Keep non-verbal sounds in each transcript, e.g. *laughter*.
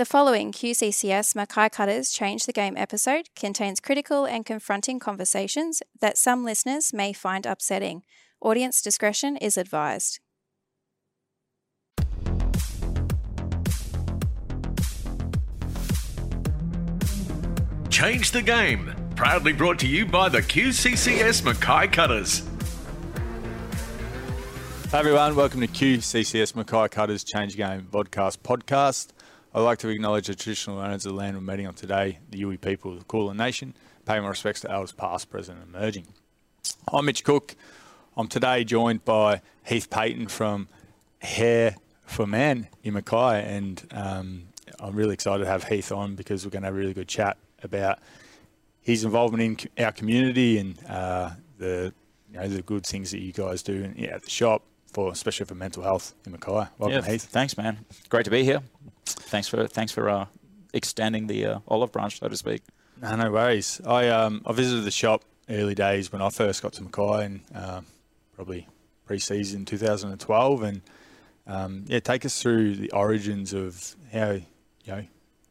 The following QCCS Mackay Cutters Change the Game episode contains critical and confronting conversations that some listeners may find upsetting. Audience discretion is advised. Change the Game, proudly brought to you by the QCCS Mackay Cutters. Hi everyone, welcome to QCCS Mackay Cutters Change Game Vodcast podcast. I'd like to acknowledge the traditional owners of the land we're meeting on today, the Yuwi people of the Kulin Nation. Pay my respects to elders past, present and emerging. I'm Mitch Cook. I'm today joined by Heath Paton from Hair for Men in Mackay and um, I'm really excited to have Heath on because we're going to have a really good chat about his involvement in our community and uh, the you know the good things that you guys do in, yeah, at the shop for especially for mental health in Mackay. Welcome, yeah, Heath. Thanks, man. Great to be here. Thanks for thanks for uh, extending the uh, olive branch, so to speak. No, no worries. I um, I visited the shop early days when I first got to Mackay and um, probably pre-season 2012 and um, yeah, take us through the origins of how you know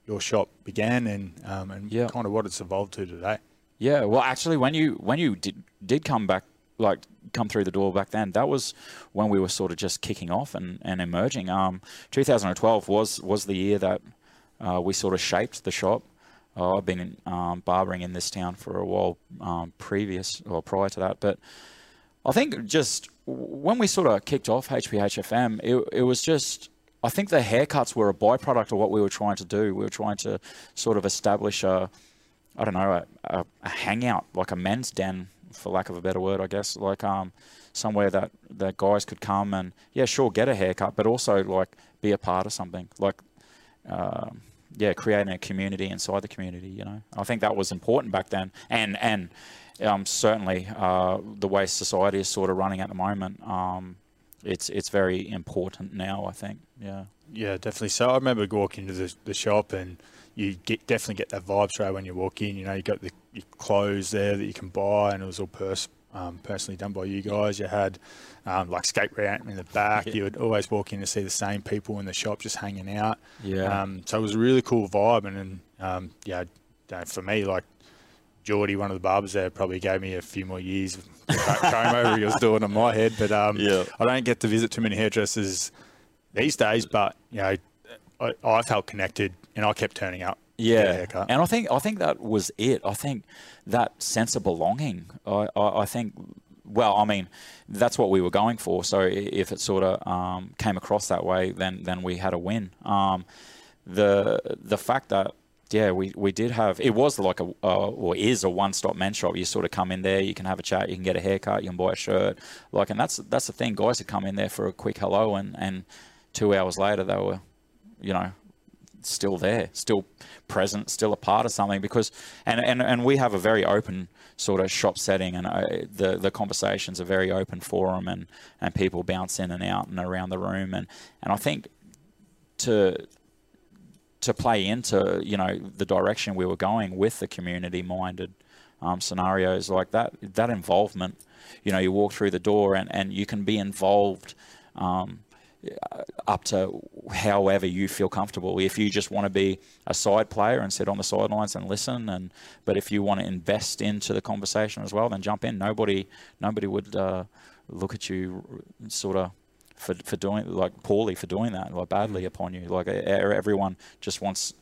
your shop began and um, and Yeah. kind of what it's evolved to today. Yeah, well, actually, when you when you did did come back, like come through the door back then, that was when we were sort of just kicking off and, and emerging. Um, 2012 was was the year that uh, we sort of shaped the shop. Uh, I've been um, barbering in this town for a while um, previous or prior to that, but I think just when we sort of kicked off HPHFM, it, it was just, I think the haircuts were a byproduct of what we were trying to do. We were trying to sort of establish a, I don't know, a, a, a hangout, like a men's den, for lack of a better word, I guess, like um, somewhere that, that guys could come and, yeah, sure, get a haircut, but also like be a part of something. Like, um, yeah, creating a community inside the community. You know, I think that was important back then, and and um, certainly uh, the way society is sort of running at the moment, um, it's it's very important now. I think, yeah, Yeah, definitely. So I remember walking into the, the shop and you get definitely get that vibe straight when you walk in. You know, you got the your clothes there that you can buy, and it was all pers- um, personally done by you guys. You had um, like skate ramp in the back. Yeah. You would always walk in to see the same people in the shop just hanging out. Yeah. Um, so it was a really cool vibe, and, and um, yeah, for me, like Geordie, one of the barbers there, probably gave me a few more years of *laughs* comb over he was doing on my head. But um, Yeah. I don't get to visit too many hairdressers these days. But you know, I, I felt connected, and I kept turning up. to get a yeah. And I think I think that was it. I think that sense of belonging. I I, I think. Well, I mean, that's what we were going for. So if it sort of um, came across that way, then then we had a win. Um, the the fact that yeah, we, we did have it was like a uh, or is a one stop men's shop. You sort of come in there, you can have a chat, you can get a haircut, you can buy a shirt, like, and that's that's the thing. Guys would come in there for a quick hello, and and two hours later they were, you know, still there, still present, still a part of something. Because and and, and we have a very open sort of shop setting, and uh, the the conversations are very open forum, and and people bounce in and out and around the room, and and I think to to play into you know the direction we were going with the community minded um, scenarios like that that involvement you know you walk through the door and, and you can be involved um, up to however you feel comfortable. If you just want to be a side player and sit on the sidelines and listen and but if you want to invest into the conversation as well then jump in. Nobody nobody would uh, look at you sort of for, for doing like poorly for doing that like badly upon you. Like everyone just wants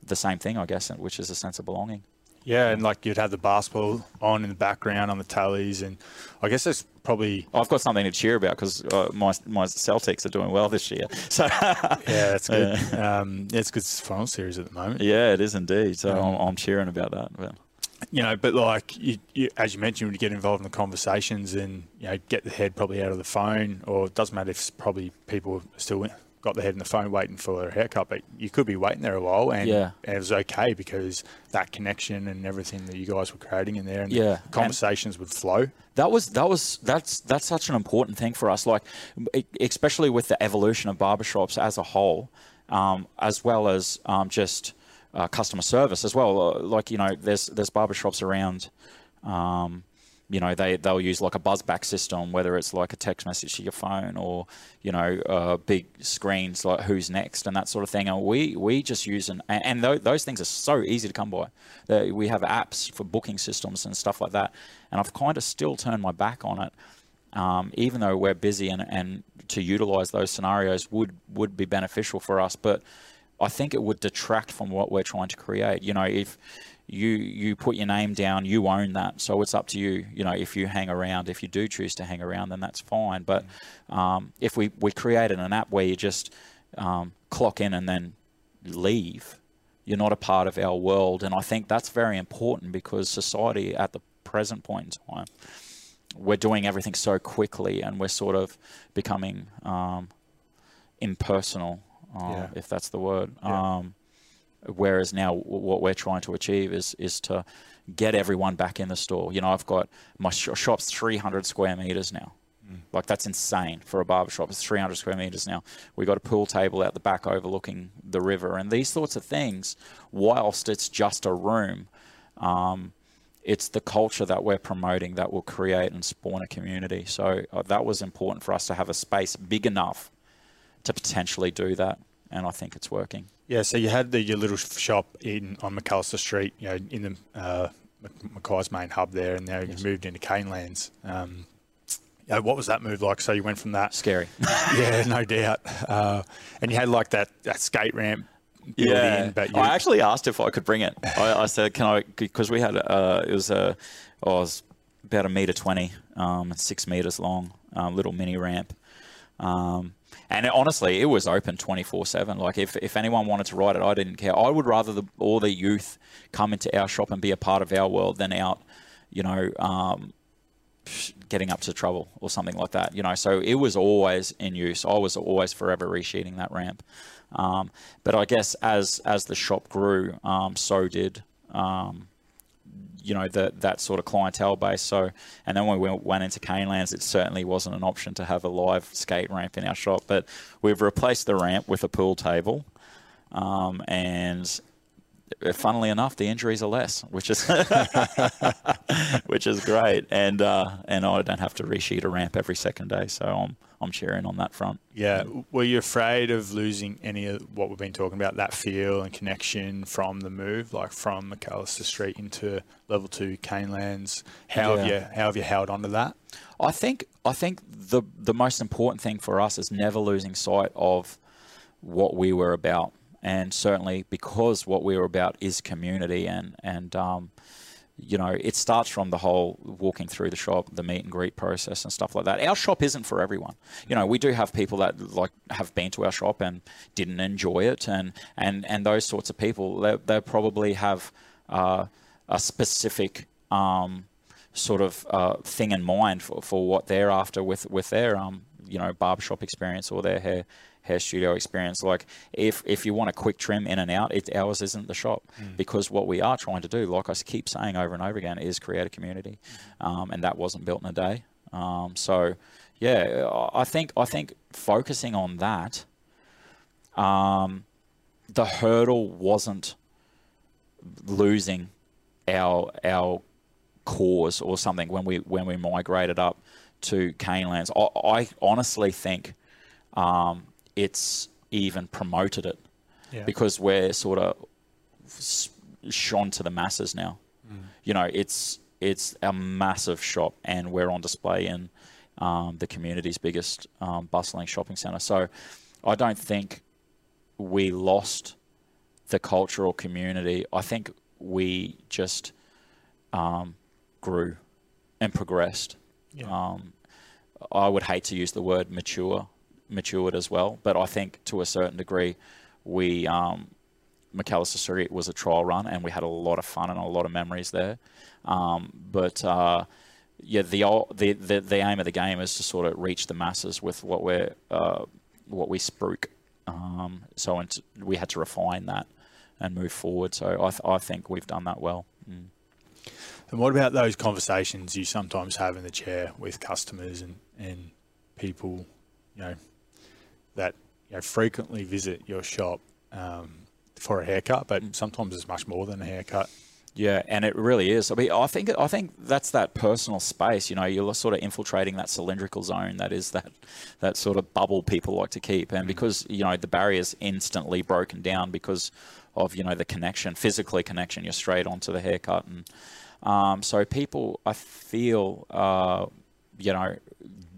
the same thing i guess which is a sense of belonging. Yeah, and like you'd have the basketball on in the background on the tallies, and I guess that's probably i've got something to cheer about because uh, my, my celtics are doing well this year. *laughs* So yeah, that's good. *laughs* um, yeah, it's good final series at the moment. yeah it is indeed. So I'm, I'm cheering about that but you know, but like you, you, as you mentioned, you get involved in the conversations and you know get the head probably out of the phone, or it doesn't matter if it's probably people still got the head in the phone waiting for their haircut, but you could be waiting there a while, and, Yeah. and it was okay because that connection and everything that you guys were creating in there, and Yeah, the and- conversations would flow. that was that was that's that's such an important thing for us like especially with the evolution of barbershops as a whole um, as well as um, just uh, customer service as well Uh, like you know there's there's barbershops around um, you know they they'll use like a buzzback system, whether it's like a text message to your phone or you know uh, big screens like who's next and that sort of thing. And we we just use an and, and th- those things are so easy to come by. We have apps for booking systems and stuff like that, and I've kind of still turned my back on it. Um, even though we're busy and, and to utilize those scenarios would would be beneficial for us, but I think it would detract from what we're trying to create. You know, if you you put your name down, you own that. So it's up to you. You know, if you hang around, if you do choose to hang around, then that's fine. But um, if we we created an app where you just um, clock in and then leave, you're not a part of our world. And I think that's very important because society at the present point in time, we're doing everything so quickly, and we're sort of becoming um, impersonal, uh, Yeah. if that's the word. Yeah. Whereas now what we're trying to achieve is is to get everyone back in the store. You know, I've got my sh- shop's 300 square meters now. Like that's insane for a barber shop. It's 300 square meters now. We've got a pool table out the back overlooking the river, and these sorts of things. Whilst it's just a room, um, it's the culture that we're promoting that will create and spawn a community. So uh, that was important for us to have a space big enough to potentially do that, and I think it's working. Yeah, so you had the, your little shop in on Macalister Street, you know, in the uh, Mackay's main hub there, and now you've moved into Canelands. Um, yeah, what was that move like? So you went from that, Scary. *laughs* yeah, no doubt, uh, and you had like that, that skate ramp Yeah, in, but you, I actually asked if I could bring it. I, I said, "Can I?" Because we had uh, it was a, oh, it was about a meter twenty, um, six meters long, um, little mini ramp. Um, and it, honestly, it was open twenty four seven. Like if, if anyone wanted to ride it, I didn't care. I would rather the, all the youth come into our shop and be a part of our world than out, you know, um, getting up to trouble or something like that. You know, so it was always in use. I was always forever resheeting that ramp. Um, but I guess as as the shop grew, um, so did um, you know that that sort of clientele base. So, and then when we went into Canelands, it certainly wasn't an option to have a live skate ramp in our shop. But we've replaced the ramp with a pool table, um, and funnily enough, the injuries are less, which is *laughs* which is great. And uh, and I don't have to resheet a ramp every second day, so I'm I'm cheering on that front. yeah, were you afraid of losing any of what we've been talking about, that feel and connection from the move, like from Macalister Street into level two Canelands? How have Yeah. you how have you held on to that? I think I think the the most important thing for us is never losing sight of what we were about, and certainly because what we're about is community, and and um, you know it starts from the whole walking through the shop, the meet and greet process, and stuff like that. Our shop isn't for everyone. You know, we do have people that like have been to our shop and didn't enjoy it, and and and those sorts of people, they they probably have uh, a specific. Um, sort of uh, thing in mind for, for what they're after with with their um you know barbershop experience or their hair hair studio experience. Like if if you want a quick trim in and out it ours isn't the shop. Because what we are trying to do like I keep saying over and over again is create a community. Um, and that wasn't built in a day. Um, so yeah I think I think focusing on that um, the hurdle wasn't losing our our cause or something when we when we migrated up to Canelands. I, I honestly think um, it's even promoted it Yeah. because we're sort of s- shone to the masses now. You know, it's it's a massive shop, and we're on display in um, the community's biggest um, bustling shopping centre. So, I don't think we lost the cultural community. I think we just um, grew and progressed. Um, I would hate to use the word mature, matured as well, but I think to a certain degree, we um, Macalister Street was a trial run, and we had a lot of fun and a lot of memories there. Um, but uh, yeah, the, the the the aim of the game is to sort of reach the masses with what we're uh, what we spruik. Um, so we had to refine that and move forward. So I, th- I think we've done that well. Mm. And what about those conversations you sometimes have in the chair with customers and, and people, you know, that you know, frequently visit your shop um, for a haircut, but sometimes it's much more than a haircut. Yeah, and it really is. I mean, I think I think that's that personal space. You know, you're sort of infiltrating that cylindrical zone that is that that sort of bubble people like to keep, and because you know the barrier's instantly broken down because of you know the connection, physically connection. You're straight onto the haircut, and um, so people, I feel, uh, you know,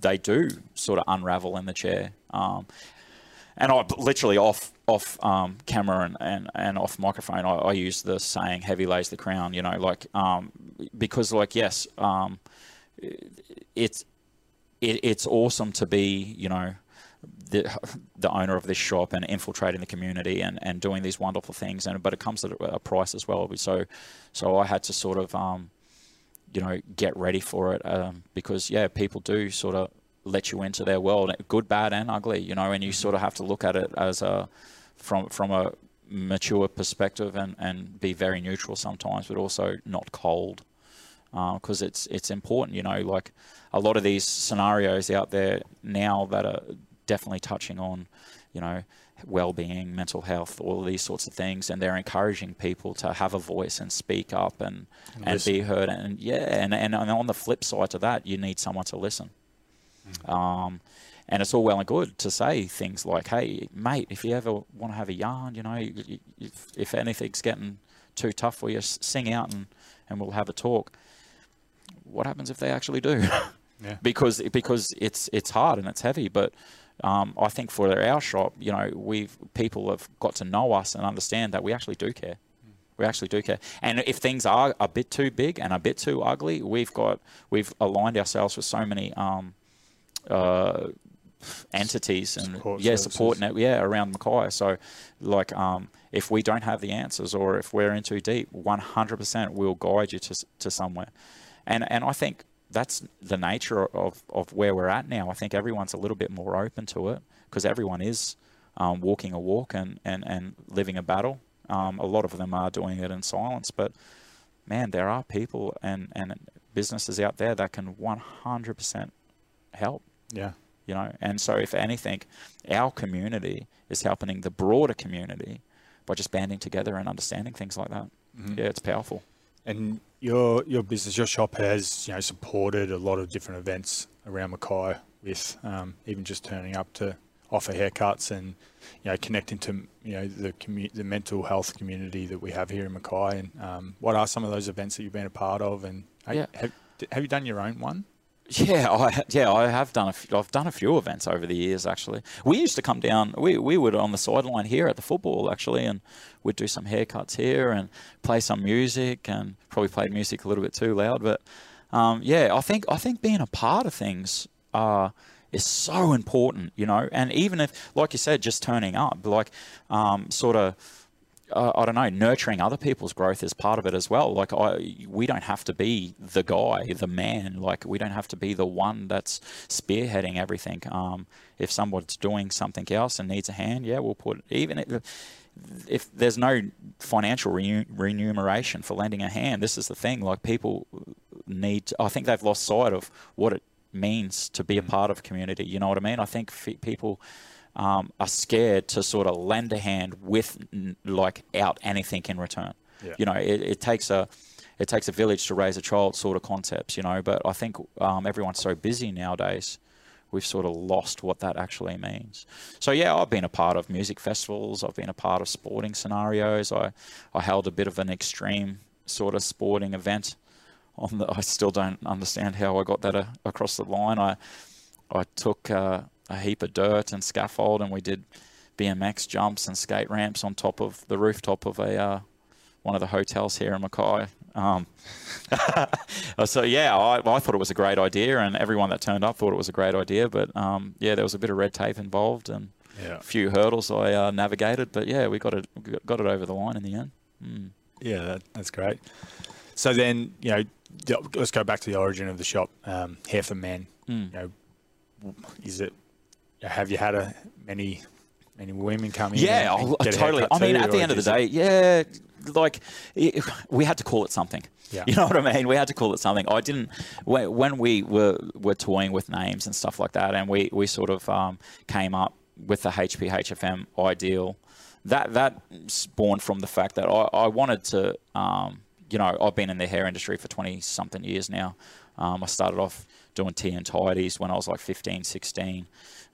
they do sort of unravel in the chair. Um, and I literally off off um, camera and, and, and off microphone, I, I, use the saying "heavy lays the crown." You know, like um, because like yes, um, it's it, it's awesome to be you know the the owner of this shop and infiltrating the community and, and doing these wonderful things, and but it comes at a price as well. So so I had to sort of um, you know get ready for it um, because yeah, people do sort of let you into their world, good, bad, and ugly. You know, and you sort of have to look at it as a from from a mature perspective and, and be very neutral sometimes, but also not cold because uh, it's it's important. You know, like a lot of these scenarios out there now that are definitely touching on, you know, well-being, mental health, all of these sorts of things, and they're encouraging people to have a voice and speak up and and, and be heard. And yeah, and, and on the flip side to that, you need someone to listen. Mm-hmm. Um, and it's all well and good to say things like, "Hey, mate, if you ever want to have a yarn, you know, if, if anything's getting too tough for you, sing out and, and we'll have a talk." What happens if they actually do? *laughs* Yeah. because because it's it's hard and it's heavy, but um, I think for our shop, you know, we've people have got to know us and understand that we actually do care. We actually do care. And if things are a bit too big and a bit too ugly, we've got we've aligned ourselves with so many um, uh, entities and support yeah services. support net yeah around Mackay. So like um, if we don't have the answers or if we're in too deep, 100% we'll guide you to to somewhere. And and I think that's the nature of, of where we're at now. I think everyone's a little bit more open to it because everyone is um, walking a walk and, and, and living a battle. Um, a lot of them are doing it in silence, but man, there are people and, and businesses out there that can 100% help. Yeah. You know, and so if anything, our community is helping the broader community by just banding together and understanding things like that. Mm-hmm. Yeah, it's powerful. And your your business, your shop has you know supported a lot of different events around Mackay with um, even just turning up to offer haircuts and you know connecting to you know the commu- the mental health community that we have here in Mackay. And um, what are some of those events that you've been a part of? And yeah. have, have you done your own one? *laughs* Yeah, I yeah I have done a few, I've done a few events over the years actually. We used to come down. We we would on the sideline here at the football actually, and we'd do some haircuts here and play some music and probably played music a little bit too loud. But um, yeah, I think I think being a part of things uh, is so important, you know. And even if, like you said, just turning up, like um, sort of uh, I don't know, nurturing other people's growth is part of it as well. Like I, we don't have to be the guy, the man. Like we don't have to be the one that's spearheading everything. Um, if someone's doing something else and needs a hand, yeah, we'll put even if, if there's no financial remuneration for lending a hand. This is the thing. Like people need. To, I think they've lost sight of what it means to be a mm. part of a community. You know what I mean? I think people um, are scared to sort of lend a hand with like out anything in return. Yeah. You know, it, it, takes a it takes a village to raise a child sort of concepts. You know, but I think um, everyone's so busy nowadays. We've sort of lost what that actually means. So yeah, I've been a part of music festivals. I've been a part of sporting scenarios. I, I held a bit of an extreme sort of sporting event. On the, I still don't understand how I got that uh, across the line. I I took uh, a heap of dirt and scaffold, and we did BMX jumps and skate ramps on top of the rooftop of a uh, one of the hotels here in Mackay. Um, *laughs* so yeah, I, I, thought it was a great idea, and everyone that turned up thought it was a great idea. But um, yeah, there was a bit of red tape involved and yeah. a few hurdles I uh, navigated. But yeah, we got it got it over the line in the end. Mm. Yeah, that, that's great. So then you know, let's go back to the origin of the shop, um, Hair for Men. Mm. You know, is it have you had a, many many women come in? Yeah, and, and totally. I mean, at the end of the day, yeah, like it, we had to call it something. Yeah. You know what I mean? We had to call it something. I didn't when we were were toying with names and stuff like that, and we we sort of um, came up with the HPHFM ideal. That that spawned from the fact that I, I wanted to um, you know, I've been in the hair industry for 20 something years now. Um, I started off doing tea and tidies when I was like 15, 16.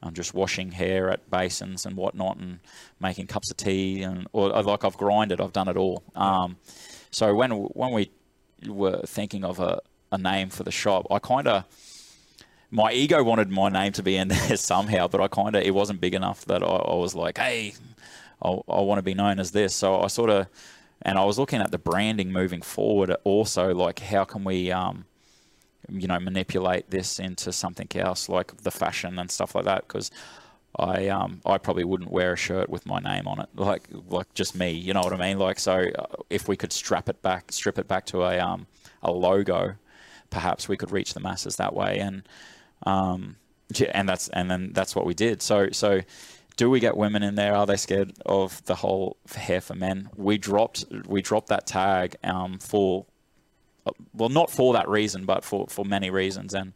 I'm just washing hair at basins and whatnot and making cups of tea and or like I've grinded, I've done it all. Um, so when when we were thinking of a, a name for the shop, I kind of my ego wanted my name to be in *laughs* there somehow, but I kind of it wasn't big enough that I, I was like, hey, I, I want to be known as this. So I sort of, and I was looking at the branding moving forward. Also, like how can we, um, you know, manipulate this into something else, like the fashion and stuff like that, because. I um I probably wouldn't wear a shirt with my name on it, like like just me. You know what I mean? Like so, uh, if we could strap it back, strip it back to a um a logo, perhaps we could reach the masses that way. And um, and that's and then that's what we did. So so do we get women in there? Are they scared of the whole hair for men? We dropped we dropped that tag um, for well, not for that reason, but for, for many reasons. And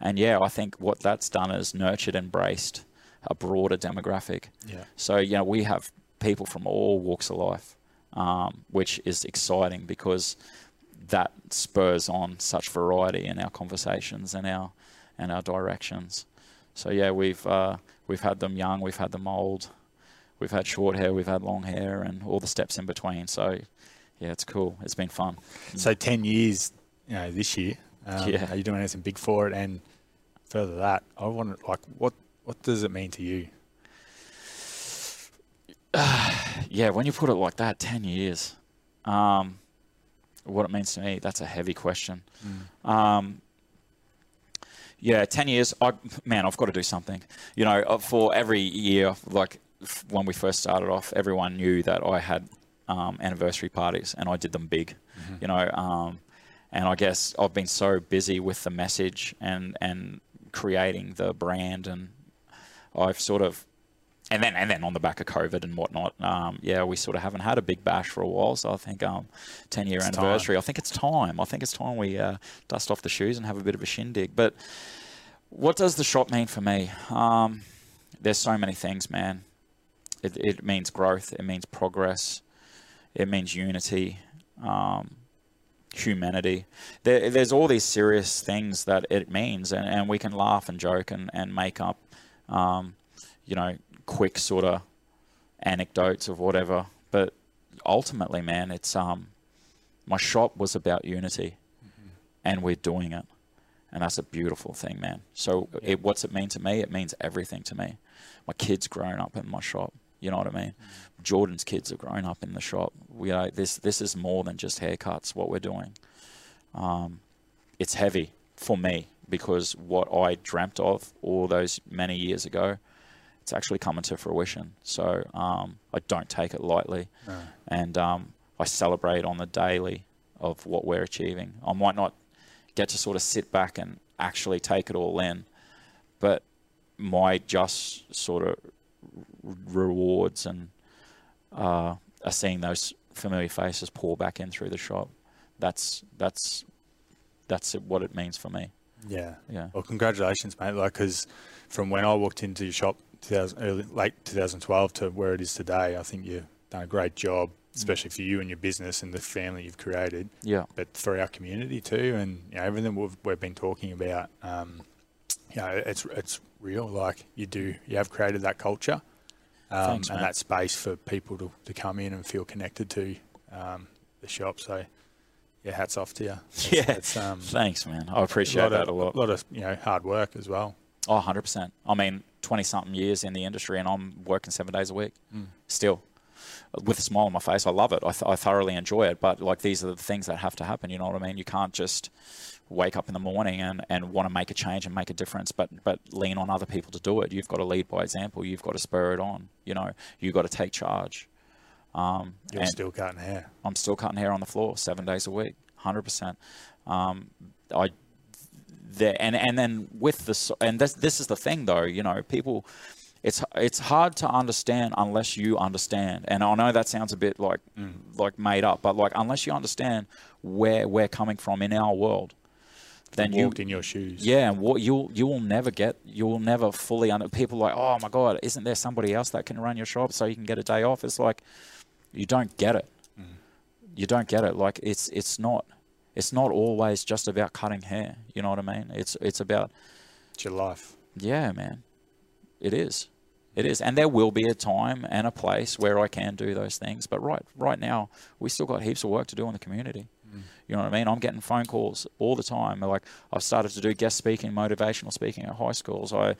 and yeah, I think what that's done is nurtured, and embraced a broader demographic. Yeah. So you know, we have people from all walks of life, um, which is exciting because that spurs on such variety in our conversations and our and our directions. So yeah, we've uh, we've had them young, we've had them old, we've had short hair, we've had long hair, and all the steps in between. So yeah, it's cool. It's been fun. So ten years, you know, this year. Um, Yeah. Are you doing anything big for it? And further that, I want to like what what does it mean to you? *sighs* Yeah, when you put it like that, ten years. Um, what it means to me, that's a heavy question. Um, yeah, ten years. I man, I've got to do something. You know, uh, for every year, like f- when we first started off, everyone knew that I had um, anniversary parties, and I did them big. You know, um, and I guess I've been so busy with the message and and creating the brand, and I've sort of. And then, and then on the back of COVID and whatnot, um, yeah, we sort of haven't had a big bash for a while. So I think um, 10 year It's time. anniversary. I think it's time. I think it's time we uh, dust off the shoes and have a bit of a shindig. But what does the shop mean for me? Um, there's so many things, man. It, it means growth. It means progress. It means unity, um, humanity. There, there's all these serious things that it means, and, and we can laugh and joke and, and make up, um, you know, quick sort of anecdotes of whatever. But ultimately, man, it's um, my shop was about unity, and we're doing it and that's a beautiful thing, man. So, it, what's it mean to me? It means everything to me. My kids grown up in my shop. You know what I mean? Jordan's kids have grown up in the shop. We are this. This is more than just haircuts. What we're doing. Um, it's heavy for me because what I dreamt of all those many years ago, it's actually coming to fruition. So um, I don't take it lightly, and um, I celebrate on the daily of what we're achieving. I might not get to sort of sit back and actually take it all in. But my just sort of rewards and uh, are seeing those familiar faces pour back in through the shop. That's that's that's what it means for me. Yeah. Yeah. Well, congratulations, mate. Like, because from when I walked into your shop, 2000, early, late 2012 to where it is today, I think you've done a great job, especially for you and your business and the family you've created. Yeah. But for our community too, and you know, everything we've, we've been talking about, um, you know, it's it's real. Like you do, you have created that culture um, Thanks, and that space for people to, to come in and feel connected to um, the shop. So, yeah, hats off to you. *laughs* It's, Yeah. it's um, Thanks, man. I appreciate lot that of, a lot. A lot of you know hard work as well. Oh, 100%. I mean, 20 something years in the industry and I'm working seven days a week still with a smile on my face. I love it. I, th- I thoroughly enjoy it. But like these are the things that have to happen. You know what I mean? You can't just wake up in the morning and, and want to make a change and make a difference, but, but lean on other people to do it. You've got to lead by example. You've got to spur it on. You know, you've got to take charge. Um, You're still cutting hair. I'm still cutting hair on the floor seven days a week, hundred percent. Um, I there and and then with this and this this is the thing though, you know, people. It's it's hard to understand unless you understand, and I know that sounds a bit like like made up, but like unless you understand where we're coming from in our world, then you walked in your shoes. yeah, and what you'll you will never get you will never fully under people like oh my god, isn't there somebody else that can run your shop so you can get a day off? It's like you don't get it. Mm-hmm. you don't get it. Like it's it's not it's not always just about cutting hair. You know what I mean? It's it's about It's your life. yeah, man. It is. It is. And there will be a time and a place where I can do those things. But right right now, we still got heaps of work to do in the community. You know what I mean? I'm getting phone calls all the time. Like I've started to do guest speaking, motivational speaking at high schools. I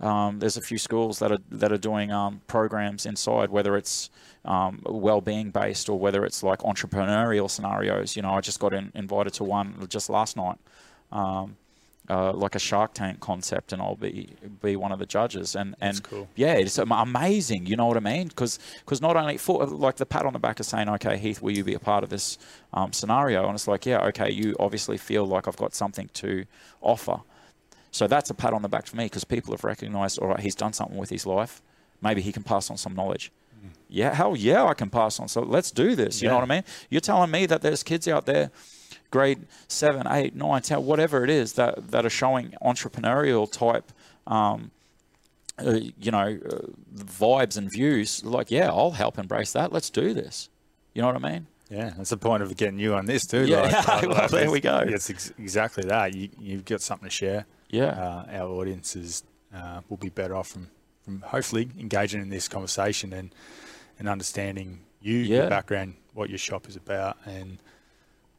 um, there's a few schools that are that are doing um, programs inside, whether it's um, well-being based or whether it's like entrepreneurial scenarios. You know, I just got in, invited to one just last night, um, uh, like a Shark Tank concept, and I'll be be one of the judges. And and cool. yeah, it's amazing. You know what I mean? Because because not only for like the pat on the back is saying, okay, Heath, will you be a part of this um, scenario? And it's like, yeah, okay, you obviously feel like I've got something to offer. So that's a pat on the back for me because people have recognised, all right, he's done something with his life. Maybe he can pass on some knowledge. Yeah, hell yeah, I can pass on. So let's do this. You know what I mean? You're telling me that there's kids out there, grade seven, eight, nine, ten, whatever it is, that that are showing entrepreneurial type, um, uh, you know, uh, vibes and views. Like, yeah, I'll help embrace that. Let's do this. You know what I mean? Yeah, that's the point of getting you on this too. Yeah, like- like- *laughs* well, like there we go. It's ex- exactly that. You, you've got something to share. Yeah. Uh, our audiences uh, will be better off from, from hopefully engaging in this conversation and and understanding you, Yeah. your background, what your shop is about, and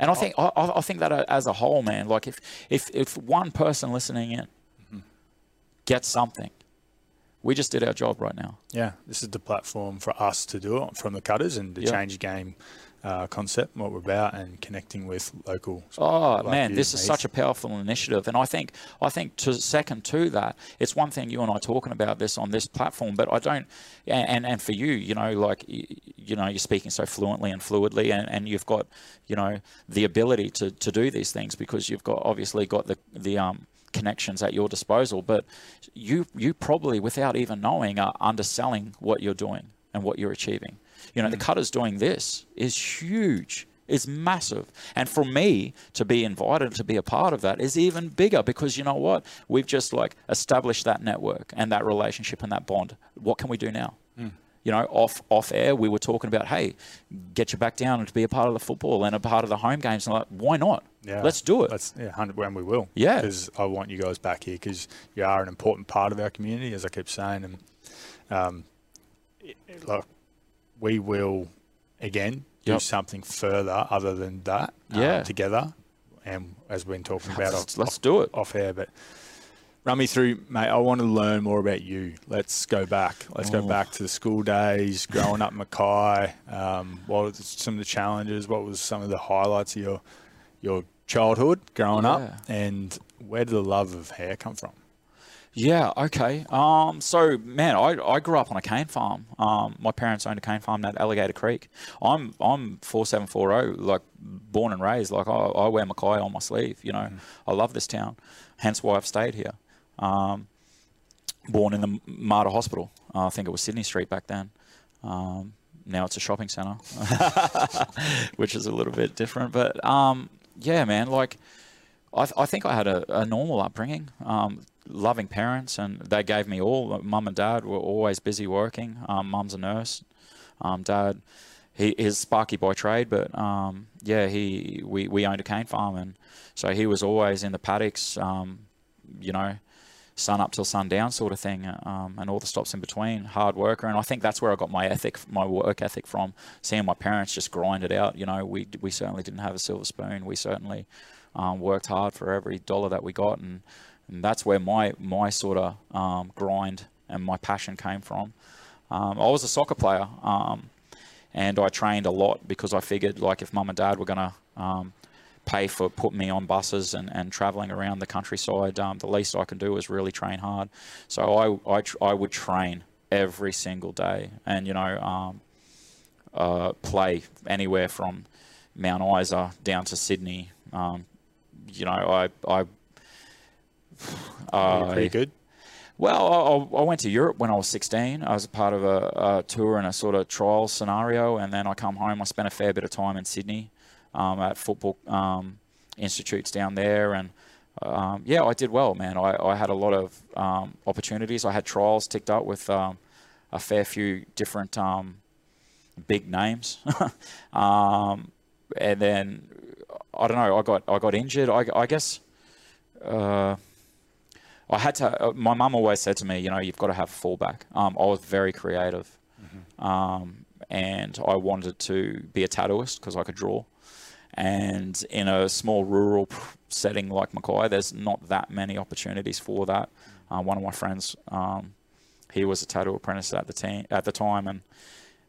And I oh. think I, I think that as a whole, man, like if if if one person listening in mm-hmm. gets something, we just did our job right now. yeah, this is the platform for us to do it from the cutters and the Yeah. change game uh, concept, what we're about, and connecting with local. Oh like man, this is such a powerful initiative, and I think I think to second to that, it's one thing you and I talking about this on this platform, but I don't, and and, for you, you know, like you know, you're speaking so fluently and fluidly, and, and you've got you know the ability to, to do these things because you've got obviously got the the um connections at your disposal, but you you probably without even knowing are underselling what you're doing and what you're achieving. You know, the cutters doing this is huge. Is massive, and for me to be invited to be a part of that is even bigger because you know what? We've just like established that network and that relationship and that bond. What can we do now? You know, off off air, we were talking about, hey, get you back down and to be a part of the football and a part of the home games. And like, why not? Yeah, Let's do it. Let's yeah, hundred when we will. Yeah. because I want you guys back here because you are an important part of our community, as I keep saying, and um, it- it- like we will again do Yep. something further other than that. um, Yeah. together, and as we've been talking about, Let's, off, let's do it. off air, but. Run me through, mate. I want to learn more about you. Let's go back. Let's go Oh. back to the school days, growing up Mackay. Um, what were some of the challenges? What was some of the highlights of your your childhood growing Yeah. up, and where did the love of hair come from? Yeah, okay. Um, so man, I, I grew up on a cane farm. Um, my parents owned a cane farm at Alligator Creek. I'm I'm four seven four zero, like born and raised. Like I, I wear Mackay on my sleeve. You know, I love this town. Hence why I've stayed here. Um, born in the Mater Hospital. Uh, I think it was Sydney Street back then. Um, now it's a shopping centre, *laughs* which is a little bit different. But um, yeah, man, like I, th- I think I had a, a normal upbringing, um, loving parents, and they gave me all. Mum and dad were always busy working. Um, Mum's a nurse. Um, dad, he is Sparky by trade, but um, yeah, he we, we owned a cane farm, and so he was always in the paddocks. Um, you know, sun up till sundown sort of thing, um, and all the stops in between. Hard worker, and I think that's where I got my ethic, my work ethic from. Seeing my parents just grind it out. You know, we we certainly didn't have a silver spoon. We certainly um, worked hard for every dollar that we got, and, and that's where my my sort of um, grind and my passion came from. Um, I was a soccer player, um, and I trained a lot because I figured like if mum and dad were gonna um, pay for putting me on buses and, and traveling around the countryside, um, the least I can do is really train hard. So I, I, I would train every single day and, you know, uh, play anywhere from Mount Isa down to Sydney. Um, you know, I, I, Are pretty good. well, I, I went to Europe when I was 16. I was a part of a, a tour and a sort of trial scenario, and then I come home. I spent a fair bit of time in Sydney um, at football um, institutes down there, and um, yeah, I did well, man. I, I had a lot of um, opportunities. I had trials ticked up with um, a fair few different um, big names. *laughs* um, and then I don't know. I got I got injured. I, I guess uh, I had to. Uh, my mum always said to me, you know, you've got to have a fallback. Um, I was very creative, um, and I wanted to be a tattooist because I could draw. And in a small rural setting like Mackay, there's not that many opportunities for that. Uh, one of my friends, um, he was a tattoo apprentice at the team at the time, and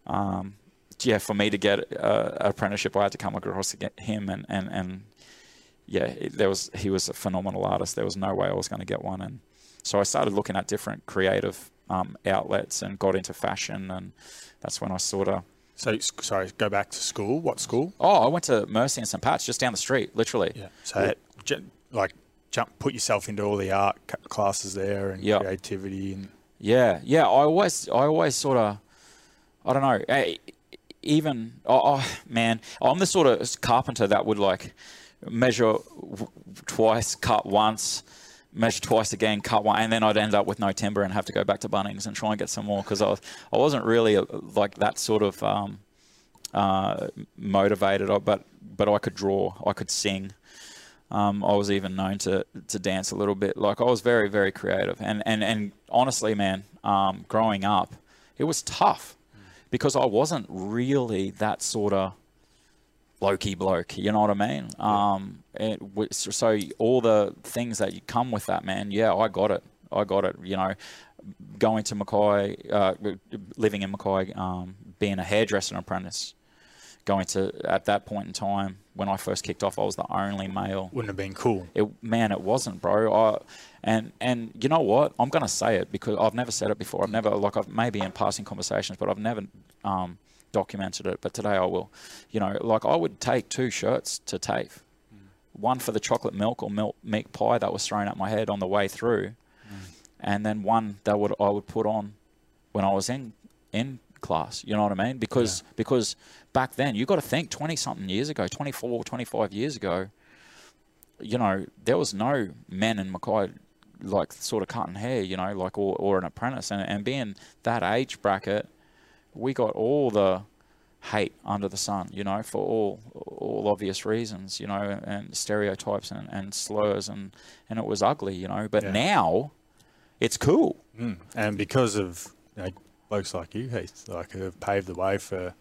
um, yeah, for me to get an apprenticeship, I had to come across him, and and and yeah, it, there was he was a phenomenal artist. There was no way I was going to get one, and so I started looking at different creative um, outlets and got into fashion, and that's when I sort of So, sorry, go back to school. What school? oh, I went to Mercy and St Pat's just down the street, literally. Yeah. So, j- like, jump, put yourself into all the art classes there and Yeah. creativity and Yeah, yeah. I always, I always sort of, I don't know. eh, Even, oh, oh, man, I'm the sort of carpenter that would like measure twice, cut once, measure twice again, cut one, and then I'd end up with no timber and have to go back to Bunnings and try and get some more because I, was, I wasn't really uh like that sort of um, uh, motivated. But but I could draw, I could sing. Um, I was even known to, to dance a little bit. Like I was very, very creative. And, and, and honestly, man, um, growing up, it was tough because I wasn't really that sort of blokey bloke. You know what I mean? Um, it, so all the things that you come with that, man. Yeah, I got it. I got it. You know, going to Mackay, uh, living in Mackay, um, being a hairdresser apprentice, going to at that point in time when I first kicked off, I was the only male wouldn't have been cool. it man it wasn't bro I, and and you know what i'm gonna say it because i've never said it before i've never like i've maybe in passing conversations but i've never um, documented it but today i will. You know like i would take two shirts to tafe. One for the chocolate milk or milk meat pie that was thrown at my head on the way through and then one that would i would put on when i was in in class you know what i mean? Because because back then you got to think 20 something years ago 24 25 years ago you know, there was no men in Mackay like sort of cutting hair, you know, like or, or an apprentice, and, and being that age bracket, we got all the hate under the sun, you know, for all all obvious reasons, you know, and stereotypes and, and slurs, and and it was ugly, you know. But Yeah. now, it's cool. Mm. And because of you know, blokes like you, Heath, like have paved the way for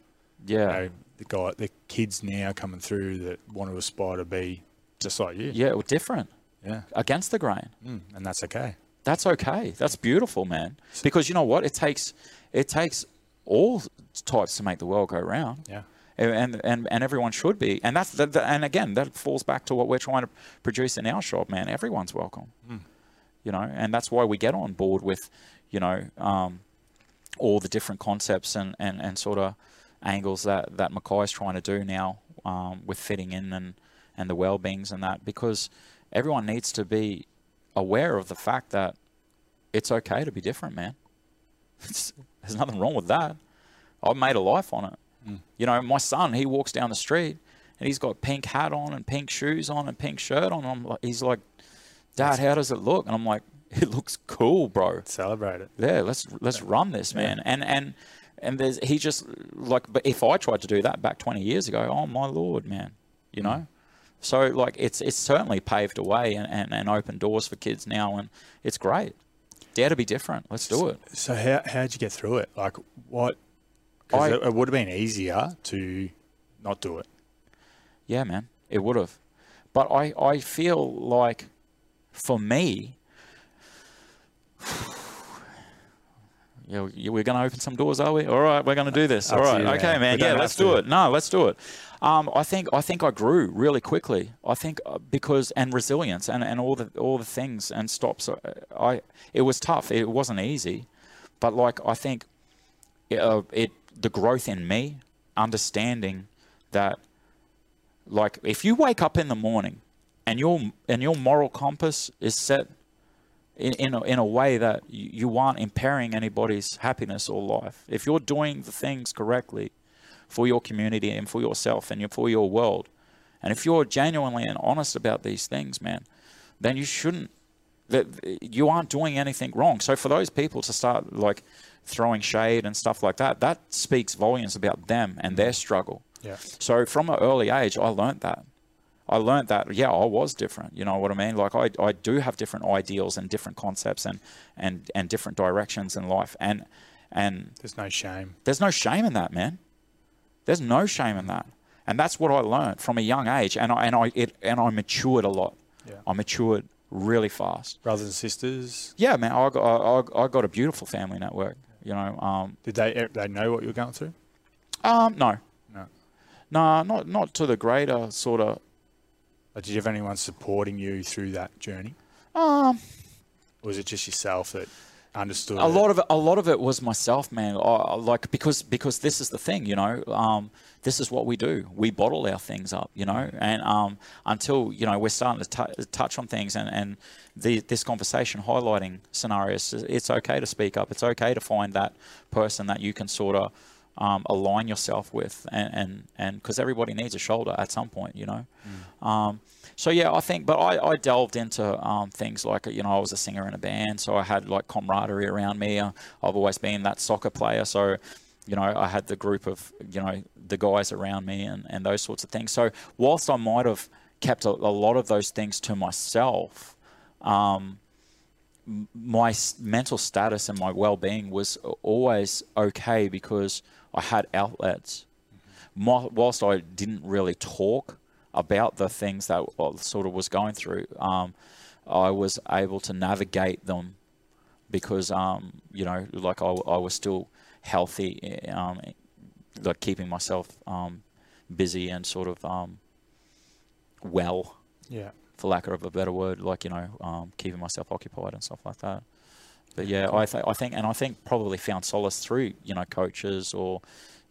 you Yeah, know, the guy, the kids now coming through that want to aspire to be just like you. yeah, well, different Yeah. against the grain. Mm. And that's okay. That's okay. That's beautiful, man. Because you know what? It takes it takes all types to make the world go round. Yeah. and and and everyone should be. And that's that, that- and again that falls back to what we're trying to produce in our shop, man. Everyone's welcome, you know, and that's why we get on board with, you know, um, all the different concepts and and and sort of angles that that Mackay's trying to do now um, with fitting in and and the well-beings and that because everyone needs to be aware of the fact that it's okay to be different, man. *laughs* It's, there's nothing wrong with that. I've made a life on it. Hmm. You know, my son, he walks down the street and he's got pink hat on and pink shoes on and pink shirt on. I'm like, he's like, Dad, how does it look? And I'm like, *laughs* it looks cool, bro. Celebrate it. Yeah, let's let's run this, man. And and and there's he just like, but if I tried to do that back 20 years ago, oh my lord, man, you know. So like, it's it's certainly paved a way and, and, and opened doors for kids now, and it's great. Dare to be different. Let's do it. So how how'd you get through it? Like what? Because it, it would have been easier to not do it. Yeah, man, it would have. But I, I feel like for me, *sighs* yeah, we- we're going to open some doors, are we? All right, we're going to do this. All you, okay, man. Yeah, let's do it. No, let's do it. Um, I think I think I grew really quickly. I think uh, because and resilience and, and all the all the things and stops. uh, I it was tough. It wasn't easy, but like I think it, uh, it the growth in me, understanding that like if you wake up in the morning and your and your moral compass is set in in a, in a way that you, you aren't impairing anybody's happiness or life if you're doing the things correctly for your community and for yourself and for your world and if you're genuinely and honest about these things man then you shouldn't that you aren't doing anything wrong so for those people to start like throwing shade and stuff like that that speaks volumes about them and their struggle Yeah. So from an early age, I learned that. I learned that, yeah, I was different. You know what I mean? Like I, I do have different ideals and different concepts and, and, and different directions in life. And, and There's no shame. there's no shame in that, man. There's no shame in that. And that's what I learned from a young age. And I, and I, it, and I matured a lot. Yeah. I matured really fast. Brothers and sisters, Yeah, man, I got, I, I got a beautiful family network. You know, um, did they they know what you were going through? um, no, No. no, not not to the greater sort of. Like, did you have anyone supporting you through that journey? Um, Or was it just yourself that understood a lot of it, a lot of it was myself, man. I, like because because this is the thing, you know. Um, this is what we do. We bottle our things up, you know, and um, until you know we're starting to tou- touch on things, and and the, this conversation highlighting scenarios. It's okay to speak up. It's okay to find that person that you can sort of um, align yourself with, and and and because everybody needs a shoulder at some point, you know. Um, so yeah, I think, but I, I delved into um, things like you know I was a singer in a band, so I had like camaraderie around me. Uh, I've always been that soccer player, so you know I had the group of you know the guys around me and, and those sorts of things. So whilst I might have kept a, a lot of those things to myself, um, my s- mental status and my well-being was always okay because I had outlets. My, whilst I didn't really talk about the things that I sort of was going through, um, I was able to navigate them because um, you know, like I, I was still healthy, um, like keeping myself um, busy and sort of um, well yeah. for lack of a better word, like you know, um, keeping myself occupied and stuff like that. But yeah, I, th- I think, and I think probably found solace through you know coaches or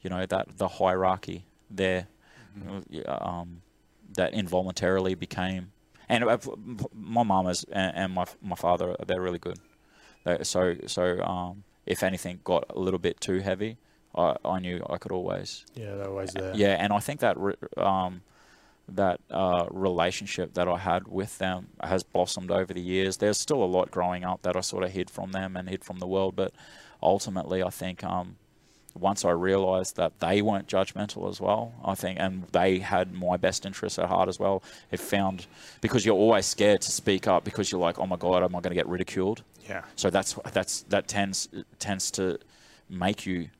you know that the hierarchy there, uh, um, that involuntarily became. And my mum is and, my my father they're really good. So so um, if anything got a little bit too heavy, I, I knew I could always Yeah, they're always there. yeah, and I think that um, that uh, relationship that I had with them has blossomed over the years. There's still a lot growing up that I sort of hid from them and hid from the world, but ultimately, I think um, once I realised that they weren't judgmental as well, I think, and they had my best interests at heart as well. It found because you're always scared to speak up because you're like, oh my god, am I going to get ridiculed? Yeah. So that's that's that tends tends to make you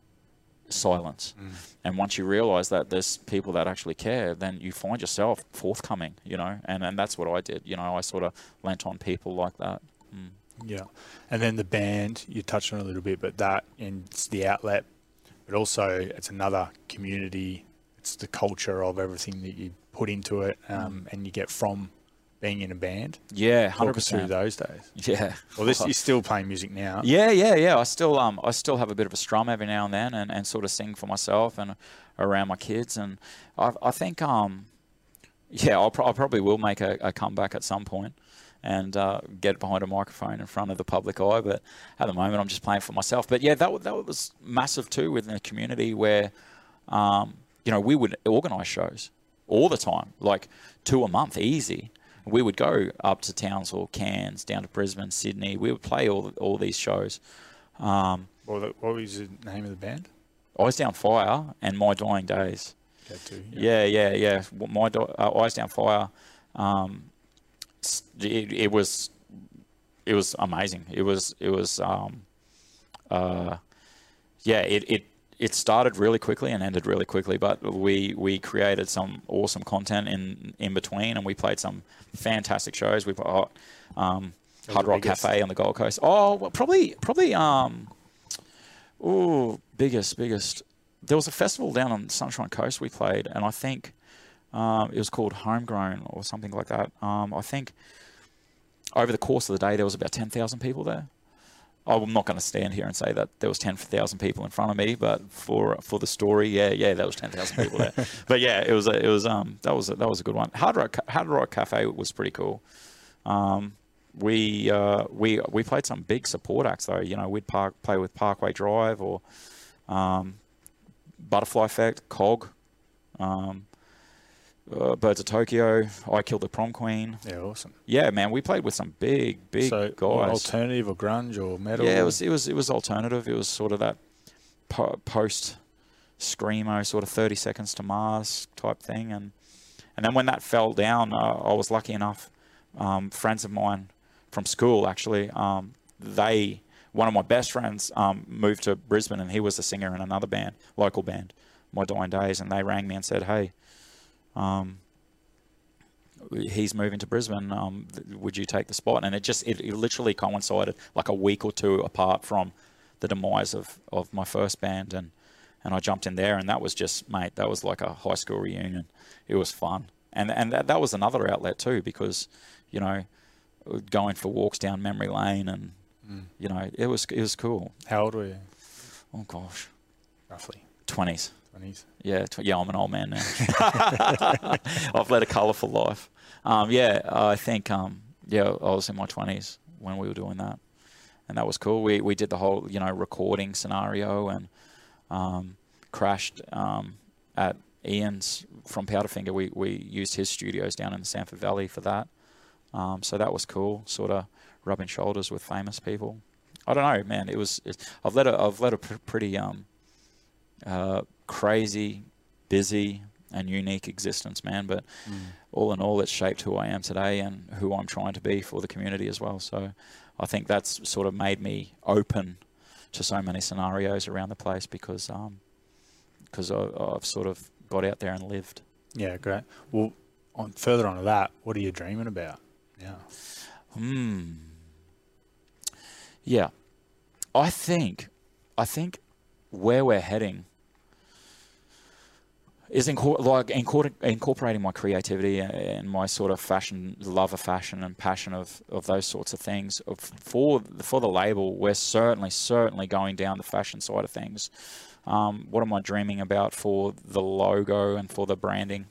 silence. Mm. And once you realize that there's people that actually care, then you find yourself forthcoming, you know, and, and that's what I did. You know, I sort of lent on people like that. Mm. Yeah. And then the band, you touched on a little bit, but that and the outlet, but also it's another community. It's the culture of everything that you put into it um, and you get from being in a band. Yeah, hundred percent. those days. Yeah. Well, this, *laughs* you're still playing music now. Yeah, yeah, yeah. I still um I still have a bit of a strum every now and then, and, and sort of sing for myself and around my kids, and I I think um yeah I'll pro- I probably will make a, a comeback at some point and uh, get behind a microphone in front of the public eye. But at the moment, I'm just playing for myself. But yeah, that that was massive too within the community where um you know we would organise shows all the time, like two a month, easy. We would go up to Townsville, Cairns, down to Brisbane, Sydney. We would play all all these shows. Um, Well, the- what was the name of the band? Eyes Down Fire and My Dying Days. Go to. Yeah, yeah, yeah. W- My uh, Eyes Down Fire. Um, it, it was it was amazing. It was it was um, uh, yeah. It, it it started really quickly and ended really quickly, but we we created some awesome content in in between, and we played some fantastic shows. We put um, Hard Rock biggest? Cafe on the Gold Coast. Oh, well, probably probably um, oh biggest biggest. There was a festival down on Sunshine Coast we played, and I think um, it was called Homegrown or something like that. Um, I think over the course of the day there was about ten thousand people there. I'm not going to stand here and say that there was ten thousand people in front of me, but for for the story, yeah, yeah, there was ten thousand people there. *laughs* but yeah, it was a, it was um that was a, that was a good one. Hard Rock Hard Rock Cafe was pretty cool. Um, we uh, we we played some big support acts though. You know, we'd park, play with Parkway Drive or um, Butterfly Effect, Cog, um, uh, Birds of Tokyo. I Killed the Prom Queen. Yeah, awesome. Yeah, man, we played with some big big so, guys. alternative or grunge or metal? Yeah, it was it was it was alternative. It was sort of that po- post screamo sort of 30 seconds to Mars type thing, and and then when that fell down, uh, I was lucky enough. Um, friends of mine from school actually, um, they one of my best friends um, moved to Brisbane, and he was a singer in another band, local band, My Dying Days, and they rang me and said, "Hey." Um, he's moving to Brisbane. Um, would you take the spot? And it just it, it, literally coincided like a week or two apart from the demise of, of my first band, and and I jumped in there, and that was just mate, that was like a high school reunion. It was fun, and and that, that was another outlet too because you know going for walks down memory lane and mm. you know it was it was cool. How old were you? Oh gosh, roughly twenties. 20s. Yeah, tw- yeah, I'm an old man now. *laughs* I've led a colourful life. Um, yeah, I think um, yeah, I was in my 20s when we were doing that, and that was cool. We we did the whole you know recording scenario and um, crashed um, at Ian's from Powderfinger. We we used his studios down in the Samford Valley for that. Um, so that was cool. Sort of rubbing shoulders with famous people. I don't know, man. It was. It, I've led a I've led a pr- pretty um, uh, crazy, busy, and unique existence, man. But mm. all in all, it's shaped who I am today and who I'm trying to be for the community as well. So I think that's sort of made me open to so many scenarios around the place because um, because I've sort of got out there and lived. Yeah, great. Well, on further on to that, what are you dreaming about? Yeah. Hmm. Yeah, I think, I think where we're heading is inco- like incorporating my creativity and my sort of fashion love of fashion and passion of, of those sorts of things for for the label we're certainly certainly going down the fashion side of things. Um, what am I dreaming about for the logo and for the branding?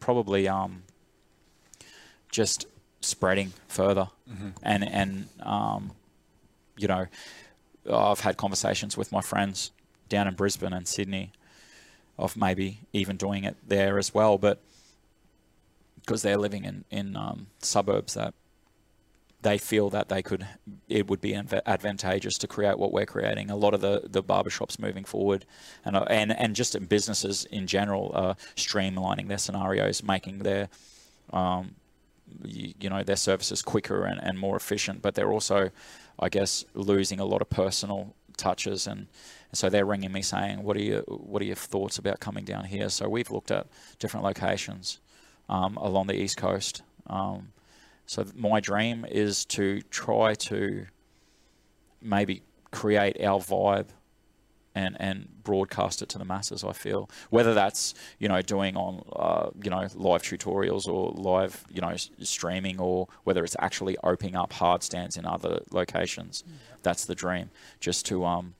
Probably um, just spreading further. Mm-hmm. and and um, you know I've had conversations with my friends down in Brisbane and Sydney of maybe even doing it there as well, but because they're living in in um, suburbs that they feel that they could it would be advantageous to create what we're creating. A lot of the the barbershops moving forward, and uh, and and just in businesses in general streamlining their scenarios, making their um, you, you know their services quicker and, and more efficient. But they're also, I guess, losing a lot of personal touches and so they're ringing me saying, "What are your What are your thoughts about coming down here?" So we've looked at different locations um, along the east coast. Um, so my dream is to try to maybe create our vibe and and broadcast it to the masses. I feel whether that's you know doing on uh, you know live tutorials or live you know streaming or whether it's actually opening up hard stands in other locations. Yeah. That's the dream. Just to um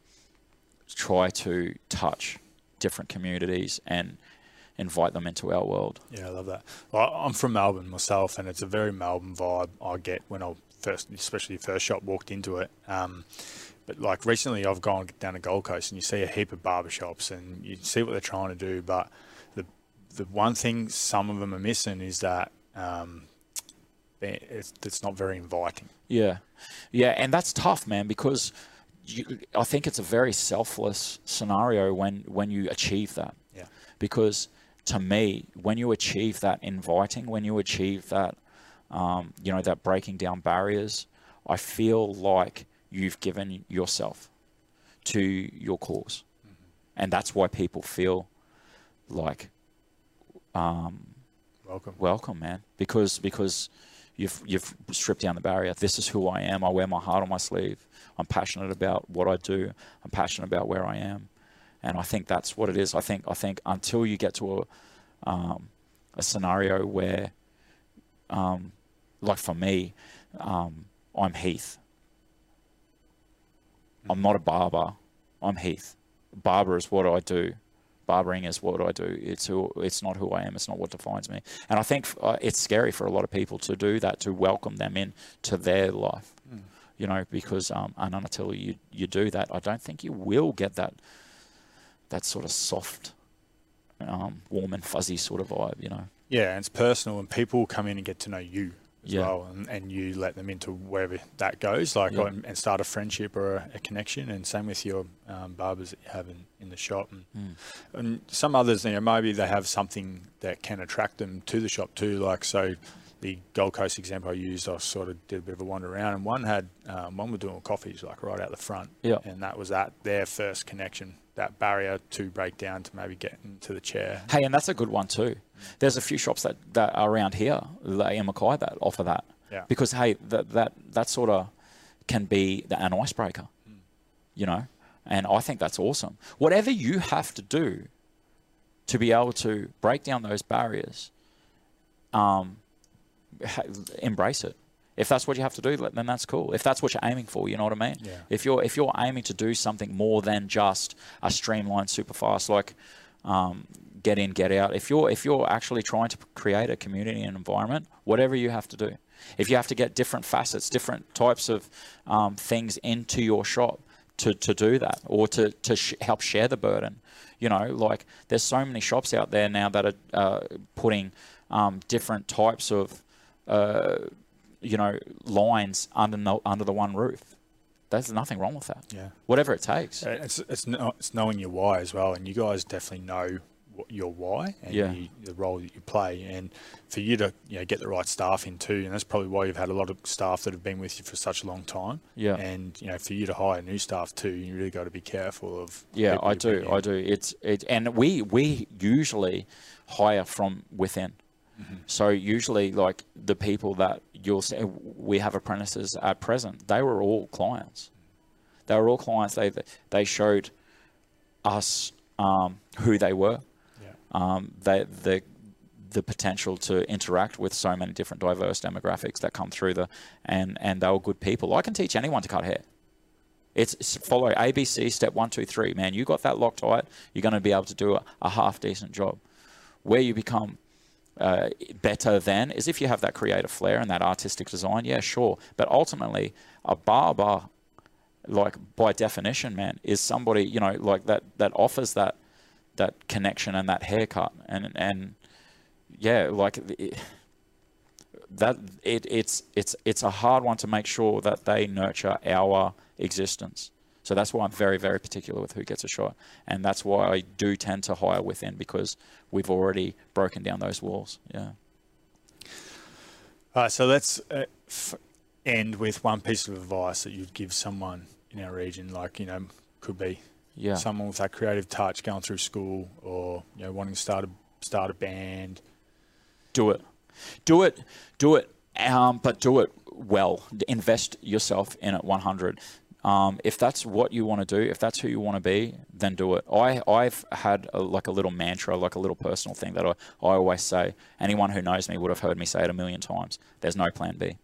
try to touch different communities and invite them into our world. Yeah, I love that. Well, I'm from Melbourne myself, and it's a very Melbourne vibe I get when I first, especially first shop walked into it. Um, but like recently, I've gone down to Gold Coast, and you see a heap of barbershops, and you see what they're trying to do. But the the one thing some of them are missing is that um, it's, it's not very inviting. Yeah, yeah, and that's tough, man, because you, I think it's a very selfless scenario when when you achieve that. Yeah. Because to me, when you achieve that inviting, when you achieve that, um, you know, that breaking down barriers, I feel like you've given yourself to your because mm-hmm. and that's why people feel like um, welcome, welcome, man. Because because you've you've stripped down the barrier. This is who I am. I wear my heart on my sleeve. I'm passionate about what I do. I'm passionate about where I am, and I think that's what it is. I think I think until you get to a um, a scenario where, um, like for me, um, I'm Heath. I'm not a barber. I'm Heath. Barber is what I do barbering is what I do. It's who, it's not who I am. It's not what defines me. And I think uh, it's scary for a lot of people to do that, to welcome them in to their life. Mm. You know, because um, and until you you do that, I don't think you will get that that sort of soft, um, warm and fuzzy sort of vibe. You know. Yeah, and it's personal, and people come in and get to know you. As Yeah. well, and, and you let them into wherever that goes, like Yeah. and, and start a friendship or a, a connection. And same with your um, barbers that you have in, in the shop, and, Mm. and some others, you know, maybe they have something that can attract them to the shop too. Like so, the Gold Coast example I used, I sort of did a bit of a wander around, and one had um, one was doing coffees like right out the front, Yeah. and that was that their first connection, that barrier to break down to maybe get into the chair. Hey, and that's a good one too. There's a few shops that, that are around here like in Mackay that offer that. Yeah. Because hey, that that that sort of can be the, an icebreaker, you know, and I think that's awesome. Whatever you have to do to be able to break down those barriers, um, ha- embrace it. If that's what you have to do, then that's cool. If that's what you're aiming for, you know what I mean. Yeah. If you're if you're aiming to do something more than just a streamlined super fast, like um, get in, get out. If you're if you're actually trying to create a community and environment, whatever you have to do, if you have to get different facets, different types of um, things into your shop to, to do that, or to to sh- help share the burden, you know, like there's so many shops out there now that are uh, putting um, different types of uh, you know lines under no, under the one roof. There's nothing wrong with that. Yeah. Whatever it takes. Uh, It's it's, kno- it's knowing your why as well, and you guys definitely know your why and Yeah. you, the role that you play, and for you to you know get the right staff in too, and that's probably why you've had a lot of staff that have been with you for such a long time. Yeah. and you know for you to hire new staff too, you really got to be careful of. Yeah, I do. I do. It's it, and we we usually hire from within. So usually, like the people that you'll see, we have apprentices at present. They were all clients. They were all clients. They they showed us um, who they were. Yeah. Um, they the the potential to interact with so many different diverse demographics that come through the and and they were good people. I can teach anyone to cut hair. It's follow ABC step one, two, three. Man, you got that locked tight. You're going to be able to do a, a half decent job. Where you become uh, better than is if you have that creative flair and that artistic design. Yeah, sure. But ultimately, a barber, like by definition, man, is somebody you know like that that offers that that connection and that haircut and and yeah, like. It, that it, it's it's it's a hard one to make sure that they nurture our existence. So that's why I'm very very particular with who gets a shot, and that's why I do tend to hire within because we've already broken down those walls. Yeah. All right, so let's uh, f- end with one piece of advice that you'd give someone in our region, like you know, could be Yeah. someone with that creative touch going through school, or you know, wanting to start a start a band. do it do it do it um, but do it well invest yourself in it 100 um, if that's what you want to do if that's who you want to be then do it I, i've had a, like a little mantra like a little personal thing that I, I always say anyone who knows me would have heard me say it a million times there's no plan b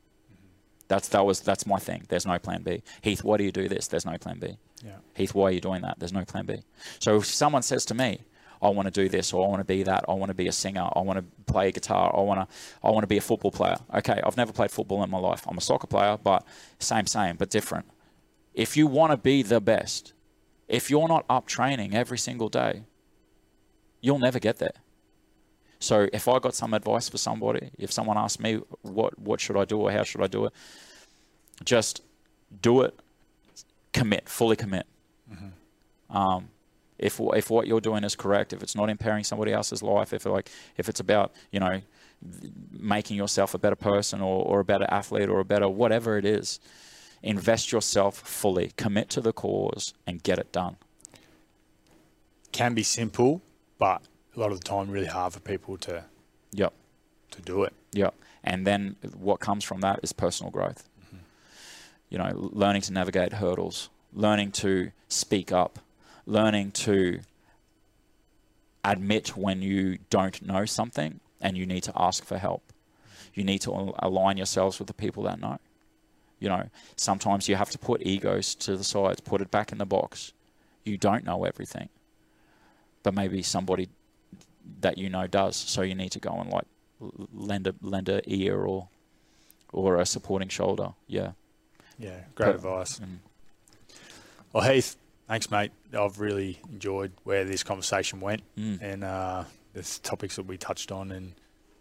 that's that was that's my thing there's no plan b heath why do you do this there's no plan b Yeah. Heath, why are you doing that? There's no plan B. So if someone says to me, I want to do this or I want to be that, I want to be a singer, I want to play guitar, I want to I want to be a football player. Okay, I've never played football in my life. I'm a soccer player, but same same, but different. If you want to be the best, if you're not up training every single day, you'll never get there. So if I got some advice for somebody, if someone asked me what what should I do or how should I do it, just do it, commit, fully commit. Um, if if what you're doing is correct, if it's not impairing somebody else's life, if like if it's about you know making yourself a better person or, or a better athlete or a better whatever it is, invest yourself fully, commit to the cause, and get it done. Can be simple, but a lot of the time really hard for people to Yep. to do it. Yeah. And then what comes from that is personal growth. Mm-hmm. You know, learning to navigate hurdles, learning to speak up, learning to admit when you don't know something and you need to ask for help. You need to align yourselves with the people that know. You know, sometimes you have to put egos to the side, put it back in the box. You don't know everything, but maybe somebody that you know does. So you need to go and like lend a lend a ear or or a supporting shoulder. Yeah. Yeah, great Per- advice. Mm. Well, Heath, thanks, mate. I've really enjoyed where this conversation went Mm. and uh, the topics that we touched on, and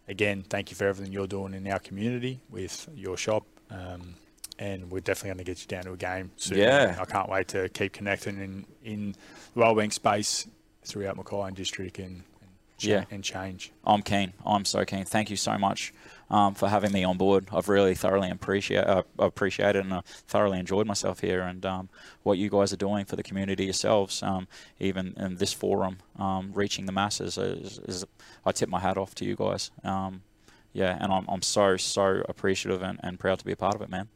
again, thank you for everything you're doing in our community with your shop. Um, and we're definitely going to get you down to a game soon. Yeah. I can't wait to keep connecting in, in the wellbeing space throughout Mackay and district and, and, Yeah. and change. I'm keen. I'm so keen. Thank you so much um, for having me on board. I've really thoroughly appreciate uh, appreciated and uh, thoroughly enjoyed myself here and um, what you guys are doing for the community yourselves. Um, even in this forum, um, reaching the masses is, is I tip my hat off to you guys. Um, yeah, and I'm, I'm so so appreciative and, and proud to be a part of it, man.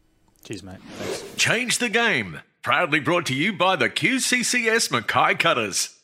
Cheers, mate. Thanks. Change the game. Proudly brought to you by the QCCS Mackay Cutters.